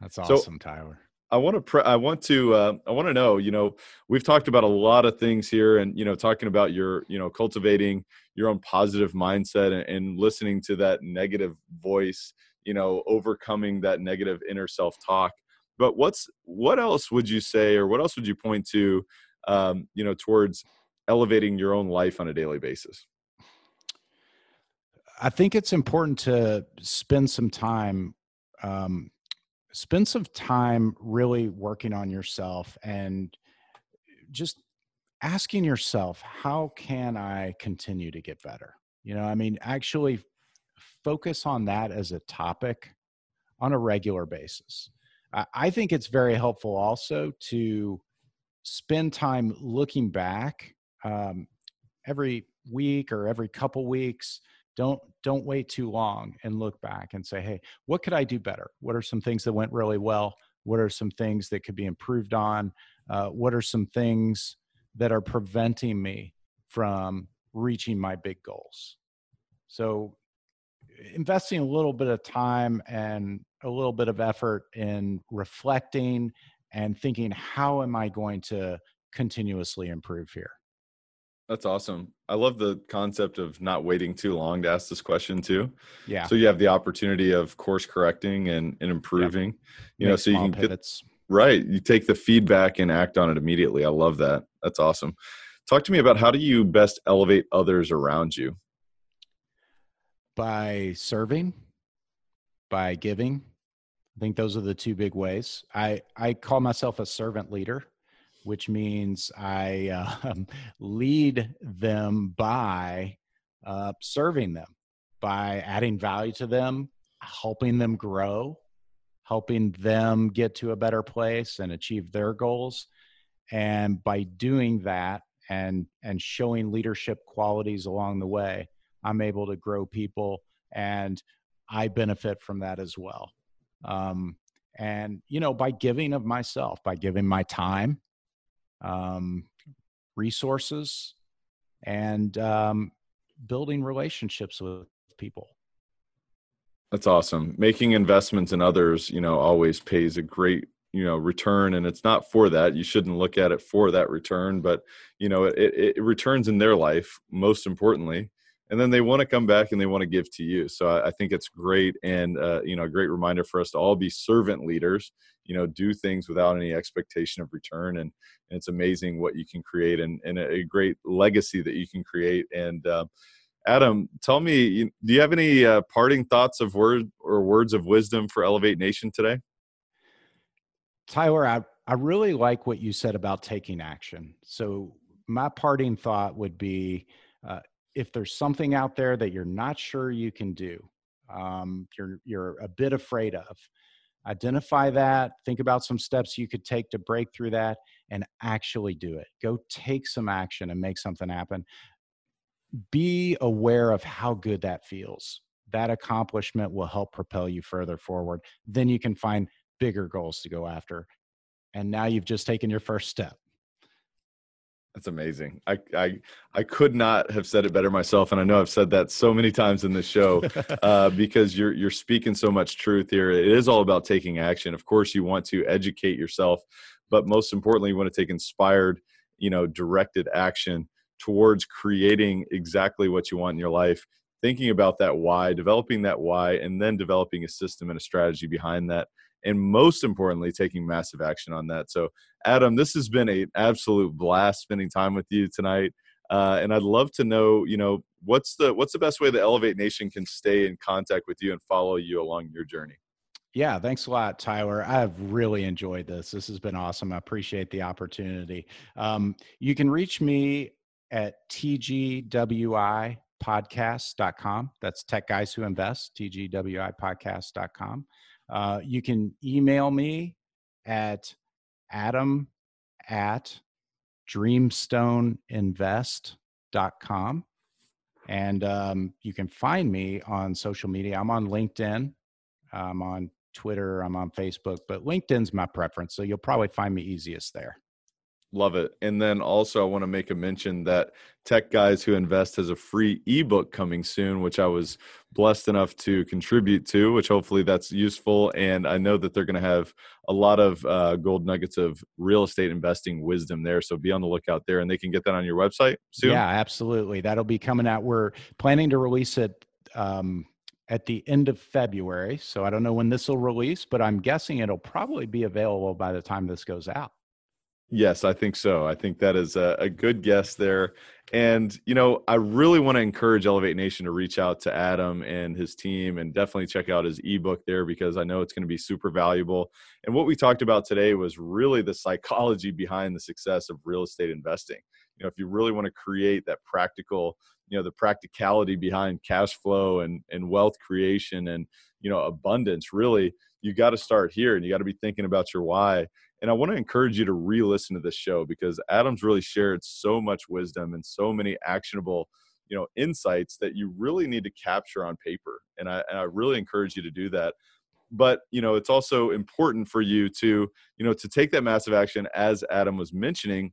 Speaker 3: That's awesome so, tyler
Speaker 2: I want to pre- I want to uh, I want to know you know we've talked about a lot of things here and you know talking about your you know cultivating your own positive mindset and, and listening to that negative voice you know overcoming that negative inner self talk but what's what else would you say or what else would you point to um, you know towards elevating your own life on a daily basis?
Speaker 3: I think it's important to spend some time um, spend some time really working on yourself and just asking yourself how can i continue to get better? You know i mean actually focus on that as a topic on a regular basis. I think it's very helpful also to spend time looking back um, every week or every couple weeks don't don't wait too long and look back and say hey what could i do better? What are some things that went really well? What are some things that could be improved on? Uh, what are some things that are preventing me from reaching my big goals? So investing a little bit of time and a little bit of effort in reflecting and thinking how am i going to continuously improve here
Speaker 2: that's awesome. I love the concept of not waiting too long to ask this question too.
Speaker 3: Yeah.
Speaker 2: So you have the opportunity of course correcting and, and improving. Yep. You Make know, so you can pivots. get right. You take the feedback and act on it immediately. I love that. That's awesome. Talk to me about how do you best elevate others around you?
Speaker 3: By serving, by giving. I think those are the two big ways. I I call myself a servant leader which means I uh, (laughs) lead them by uh, serving them, by adding value to them, helping them grow, helping them get to a better place and achieve their goals. And by doing that and and showing leadership qualities along the way, I'm able to grow people, and I benefit from that as well. Um, and you know, by giving of myself, by giving my time, um, resources, and um, building relationships with people.
Speaker 2: That's awesome. Making investments in others, you know, always pays a great, you know, return. And it's not for that. You shouldn't look at it for that return, but you know, it, it returns in their life most importantly and then they want to come back and they want to give to you. So i, I think it's great and uh, you know a great reminder for us to all be servant leaders you know do things without any expectation of return. And, and it's amazing what you can create and, and a great legacy that you can create. And uh, adam tell me do you have any uh, parting thoughts of word or words of wisdom for elevate nation today?
Speaker 3: Tyler I, I really like what you said about taking action. So my parting thought would be uh, if there's something out there that you're not sure you can do, um, you're you're a bit afraid of, identify that. Think about some steps you could take to break through that, and actually do it. Go take some action and make something happen. Be aware of how good that feels. that accomplishment will help propel you further forward. Then you can find bigger goals to go after. And now you've just taken your first step.
Speaker 2: That's amazing. I, I I could not have said it better myself, and I know I've said that so many times in this show (laughs) uh, because you're you're speaking so much truth here. It is all about taking action. Of course, you want to educate yourself, but most importantly, you want to take inspired, you know, directed action towards creating exactly what you want in your life. Thinking about that why, developing that why, and then developing a system and a strategy behind that and most importantly, taking massive action on that. So, Adam, this has been an absolute blast spending time with you tonight. Uh, and I'd love to know, you know, what's the what's the best way the Elevate Nation can stay in contact with you and follow you along your journey?
Speaker 3: Yeah, thanks a lot, Tyler. I've really enjoyed this. This has been awesome. I appreciate the opportunity. Um, you can reach me at tgwipodcast.com. That's Tech Guys Who Invest, tgwipodcast.com. Uh, you can email me at adam at dreamstoneinvest.com. And um, you can find me on social media. I'm on LinkedIn, I'm on Twitter, I'm on Facebook, but LinkedIn's my preference. So you'll probably find me easiest there.
Speaker 2: Love it. And then also, I want to make a mention that Tech Guys Who Invest has a free ebook coming soon, which I was blessed enough to contribute to, which hopefully that's useful. And I know that they're going to have a lot of uh, gold nuggets of real estate investing wisdom there. So be on the lookout there, and they can get that on your website soon.
Speaker 3: Yeah, absolutely. That'll be coming out. We're planning to release it. Um, at the end of February. So I don't know when this will release, but I'm guessing it'll probably be available by the time this goes out.
Speaker 2: Yes, I think so. I think that is a, a, good guess there. And, you know, I really want to encourage Elevate Nation to reach out to Adam and his team and definitely check out his ebook there because I know it's going to be super valuable. And what we talked about today was really the psychology behind the success of real estate investing. You know, if you really want to create that practical, you know, the practicality behind cash flow and, and wealth creation and, you know, abundance, really, you got to start here and you got to be thinking about your why and I want to encourage you to re listen to this show because Adam's really shared so much wisdom and so many actionable you know insights that you really need to capture on paper and I, and I really encourage you to do that. But you know it's also important for you to you know to take that massive action as adam was mentioning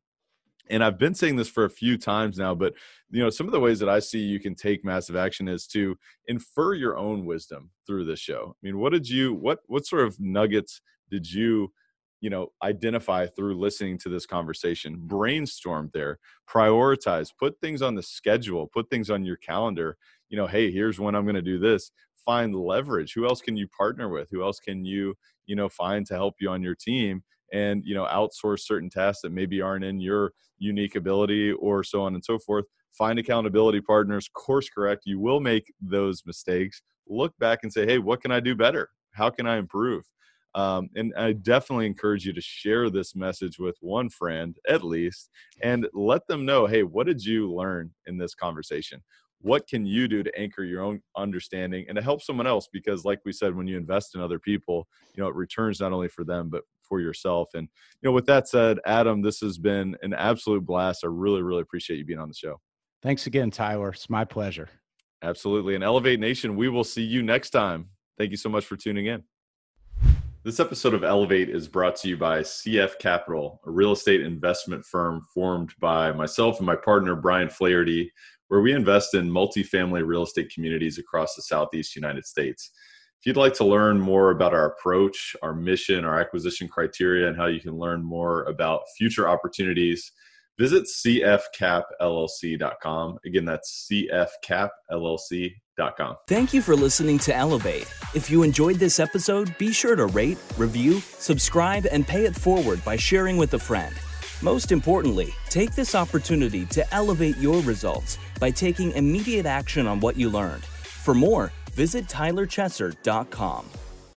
Speaker 2: and i've been saying this for a few times now but you know some of the ways that i see you can take massive action is to infer your own wisdom through this show. I mean what did you what what sort of nuggets did you you know identify through listening to this conversation brainstorm there prioritize put things on the schedule put things on your calendar you know hey here's when i'm going to do this. Find leverage. Who else can you partner with? Who else can you you know find to help you on your team and you know outsource certain tasks that maybe aren't in your unique ability or so on and so forth? Find accountability partners course correct. You will make those mistakes. Look back and say hey what can i do better? How can i improve um, and I definitely encourage you to share this message with one friend at least and let them know hey, what did you learn in this conversation? What can you do to anchor your own understanding and to help someone else? Because, like we said, when you invest in other people, you know, it returns not only for them, but for yourself. And, you know, with that said, Adam, this has been an absolute blast. I really, really appreciate you being on the show.
Speaker 3: Thanks again, Tyler. It's my pleasure.
Speaker 2: Absolutely. And Elevate Nation, we will see you next time. Thank you so much for tuning in. This episode of Elevate is brought to you by CF Capital, a real estate investment firm formed by myself and my partner, Brian Flaherty, where we invest in multifamily real estate communities across the Southeast United States. If you'd like to learn more about our approach, our mission, our acquisition criteria, and how you can learn more about future opportunities, visit cfcapllc.com. Again, that's cfcapllc.com
Speaker 1: Thank you for listening to Elevate. If you enjoyed this episode, be sure to rate, review, subscribe, and pay it forward by sharing with a friend. Most importantly, take this opportunity to elevate your results by taking immediate action on what you learned. For more, visit tylerchesser.com.